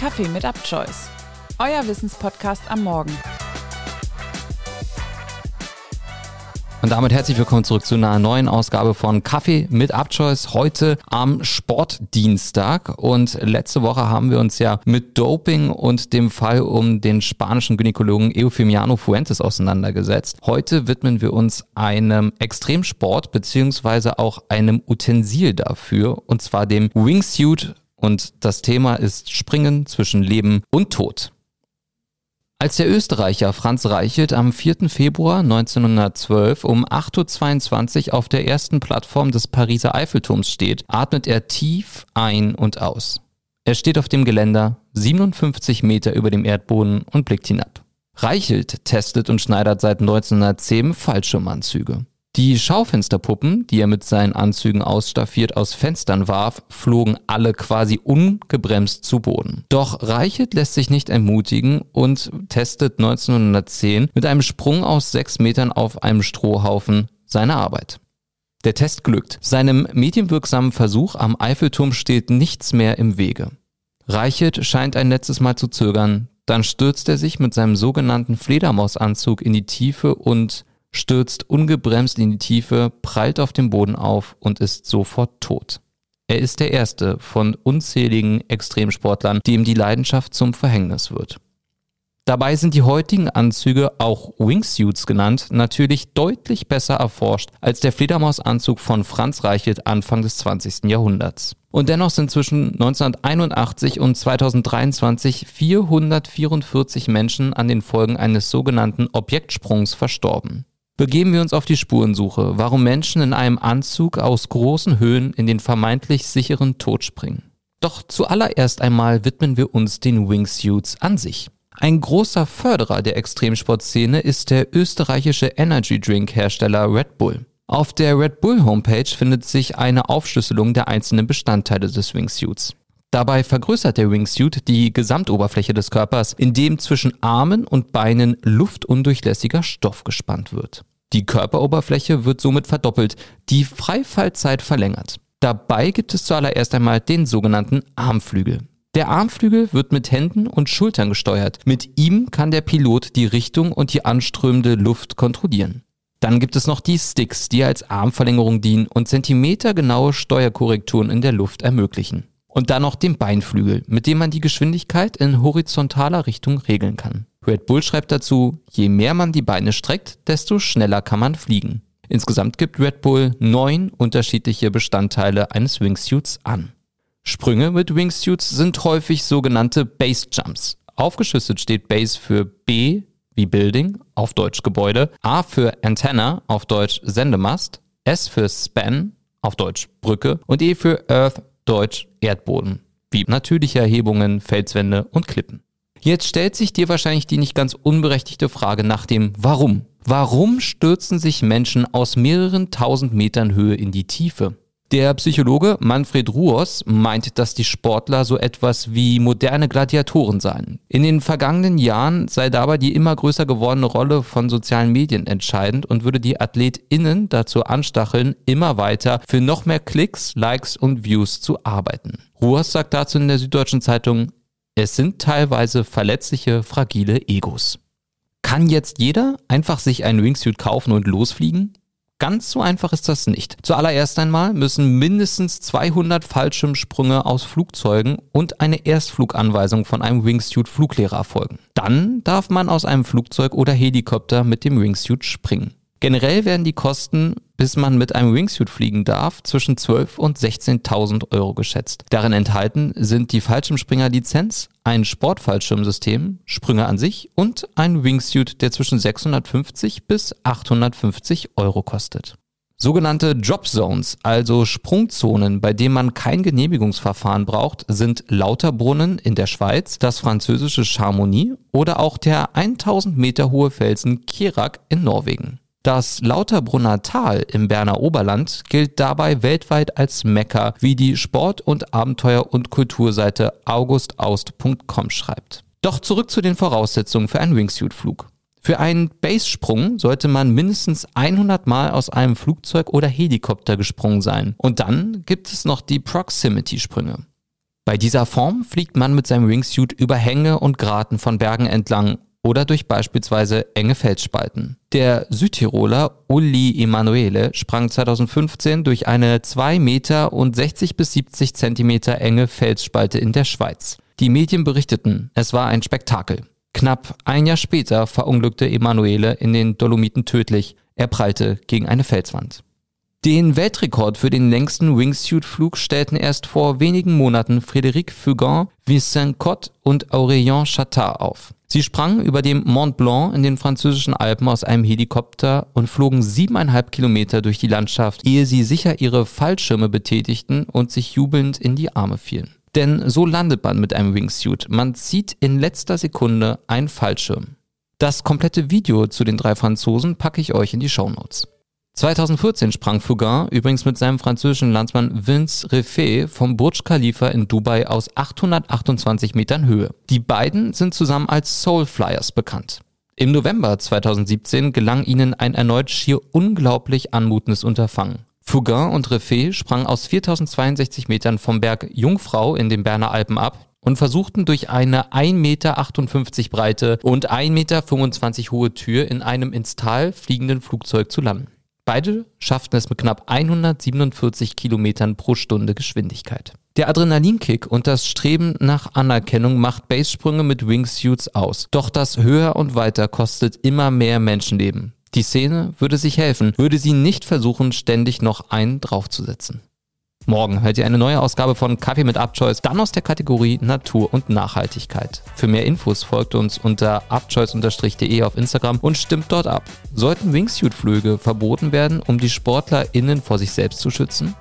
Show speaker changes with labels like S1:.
S1: Kaffee mit UpChoice, euer Wissenspodcast am Morgen.
S2: Und damit herzlich willkommen zurück zu einer neuen Ausgabe von Kaffee mit Upchoice. Heute am Sportdienstag. Und letzte Woche haben wir uns ja mit Doping und dem Fall um den spanischen Gynäkologen Eufemiano Fuentes auseinandergesetzt. Heute widmen wir uns einem Extremsport beziehungsweise auch einem Utensil dafür. Und zwar dem Wingsuit. Und das Thema ist Springen zwischen Leben und Tod. Als der Österreicher Franz Reichelt am 4. Februar 1912 um 8.22 Uhr auf der ersten Plattform des Pariser Eiffelturms steht, atmet er tief ein und aus. Er steht auf dem Geländer 57 Meter über dem Erdboden und blickt hinab. Reichelt testet und schneidert seit 1910 Fallschirmanzüge. Die Schaufensterpuppen, die er mit seinen Anzügen ausstaffiert aus Fenstern warf, flogen alle quasi ungebremst zu Boden. Doch Reichelt lässt sich nicht ermutigen und testet 1910 mit einem Sprung aus sechs Metern auf einem Strohhaufen seine Arbeit. Der Test glückt. Seinem medienwirksamen Versuch am Eiffelturm steht nichts mehr im Wege. Reichelt scheint ein letztes Mal zu zögern, dann stürzt er sich mit seinem sogenannten Fledermausanzug in die Tiefe und stürzt ungebremst in die Tiefe, prallt auf dem Boden auf und ist sofort tot. Er ist der erste von unzähligen Extremsportlern, dem die Leidenschaft zum Verhängnis wird. Dabei sind die heutigen Anzüge, auch Wingsuits genannt, natürlich deutlich besser erforscht als der Fledermausanzug von Franz Reichelt Anfang des 20. Jahrhunderts. Und dennoch sind zwischen 1981 und 2023 444 Menschen an den Folgen eines sogenannten Objektsprungs verstorben begeben wir uns auf die Spurensuche, warum Menschen in einem Anzug aus großen Höhen in den vermeintlich sicheren Tod springen. Doch zuallererst einmal widmen wir uns den Wingsuits an sich. Ein großer Förderer der Extremsportszene ist der österreichische Energy Drink Hersteller Red Bull. Auf der Red Bull Homepage findet sich eine Aufschlüsselung der einzelnen Bestandteile des Wingsuits. Dabei vergrößert der Wingsuit die Gesamtoberfläche des Körpers, indem zwischen Armen und Beinen luftundurchlässiger Stoff gespannt wird. Die Körperoberfläche wird somit verdoppelt, die Freifallzeit verlängert. Dabei gibt es zuallererst einmal den sogenannten Armflügel. Der Armflügel wird mit Händen und Schultern gesteuert. Mit ihm kann der Pilot die Richtung und die anströmende Luft kontrollieren. Dann gibt es noch die Sticks, die als Armverlängerung dienen und zentimetergenaue Steuerkorrekturen in der Luft ermöglichen. Und dann noch den Beinflügel, mit dem man die Geschwindigkeit in horizontaler Richtung regeln kann. Red Bull schreibt dazu, je mehr man die Beine streckt, desto schneller kann man fliegen. Insgesamt gibt Red Bull neun unterschiedliche Bestandteile eines Wingsuits an. Sprünge mit Wingsuits sind häufig sogenannte Base Jumps. Aufgeschlüsselt steht Base für B wie Building, auf Deutsch Gebäude, A für Antenna, auf Deutsch Sendemast, S für Span, auf Deutsch Brücke und E für Earth, Deutsch Erdboden, wie natürliche Erhebungen, Felswände und Klippen. Jetzt stellt sich dir wahrscheinlich die nicht ganz unberechtigte Frage nach dem Warum. Warum stürzen sich Menschen aus mehreren tausend Metern Höhe in die Tiefe? Der Psychologe Manfred Ruos meint, dass die Sportler so etwas wie moderne Gladiatoren seien. In den vergangenen Jahren sei dabei die immer größer gewordene Rolle von sozialen Medien entscheidend und würde die AthletInnen dazu anstacheln, immer weiter für noch mehr Klicks, Likes und Views zu arbeiten. Ruos sagt dazu in der Süddeutschen Zeitung, es sind teilweise verletzliche, fragile Egos. Kann jetzt jeder einfach sich einen Wingsuit kaufen und losfliegen? Ganz so einfach ist das nicht. Zuallererst einmal müssen mindestens 200 Fallschirmsprünge aus Flugzeugen und eine Erstfluganweisung von einem Wingsuit-Fluglehrer erfolgen. Dann darf man aus einem Flugzeug oder Helikopter mit dem Wingsuit springen. Generell werden die Kosten, bis man mit einem Wingsuit fliegen darf, zwischen 12.000 und 16.000 Euro geschätzt. Darin enthalten sind die Fallschirmspringer-Lizenz, ein Sportfallschirmsystem, Sprünge an sich und ein Wingsuit, der zwischen 650 bis 850 Euro kostet. Sogenannte Drop Zones, also Sprungzonen, bei denen man kein Genehmigungsverfahren braucht, sind Lauterbrunnen in der Schweiz, das französische Chamonix oder auch der 1000 Meter hohe Felsen Kerak in Norwegen. Das Lauterbrunner Tal im Berner Oberland gilt dabei weltweit als Mekka, wie die Sport- und Abenteuer- und Kulturseite augustaust.com schreibt. Doch zurück zu den Voraussetzungen für einen Wingsuit-Flug. Für einen Base-Sprung sollte man mindestens 100 Mal aus einem Flugzeug oder Helikopter gesprungen sein. Und dann gibt es noch die Proximity-Sprünge. Bei dieser Form fliegt man mit seinem Wingsuit über Hänge und Graten von Bergen entlang oder durch beispielsweise enge Felsspalten. Der Südtiroler Uli Emanuele sprang 2015 durch eine 2 Meter und 60 bis 70 Zentimeter enge Felsspalte in der Schweiz. Die Medien berichteten, es war ein Spektakel. Knapp ein Jahr später verunglückte Emanuele in den Dolomiten tödlich. Er prallte gegen eine Felswand. Den Weltrekord für den längsten Wingsuit-Flug stellten erst vor wenigen Monaten Frédéric Fugain, Vincent Cott und Aurélien Chattard auf. Sie sprangen über dem Mont Blanc in den französischen Alpen aus einem Helikopter und flogen siebeneinhalb Kilometer durch die Landschaft, ehe sie sicher ihre Fallschirme betätigten und sich jubelnd in die Arme fielen. Denn so landet man mit einem Wingsuit. Man zieht in letzter Sekunde einen Fallschirm. Das komplette Video zu den drei Franzosen packe ich euch in die Show Notes. 2014 sprang Fugain übrigens mit seinem französischen Landsmann Vince Refé vom Burj Khalifa in Dubai aus 828 Metern Höhe. Die beiden sind zusammen als Soul Flyers bekannt. Im November 2017 gelang ihnen ein erneut schier unglaublich anmutendes Unterfangen. Fugain und Refé sprangen aus 4062 Metern vom Berg Jungfrau in den Berner Alpen ab und versuchten durch eine 1,58 Meter breite und 1,25 Meter hohe Tür in einem ins Tal fliegenden Flugzeug zu landen. Beide schafften es mit knapp 147 Kilometern pro Stunde Geschwindigkeit. Der Adrenalinkick und das Streben nach Anerkennung macht Basesprünge mit Wingsuits aus. Doch das Höher und Weiter kostet immer mehr Menschenleben. Die Szene würde sich helfen, würde sie nicht versuchen, ständig noch einen draufzusetzen. Morgen hört ihr eine neue Ausgabe von Kaffee mit Upchoice, dann aus der Kategorie Natur und Nachhaltigkeit. Für mehr Infos folgt uns unter upchoice-de auf Instagram und stimmt dort ab. Sollten Wingsuit-Flüge verboten werden, um die SportlerInnen vor sich selbst zu schützen?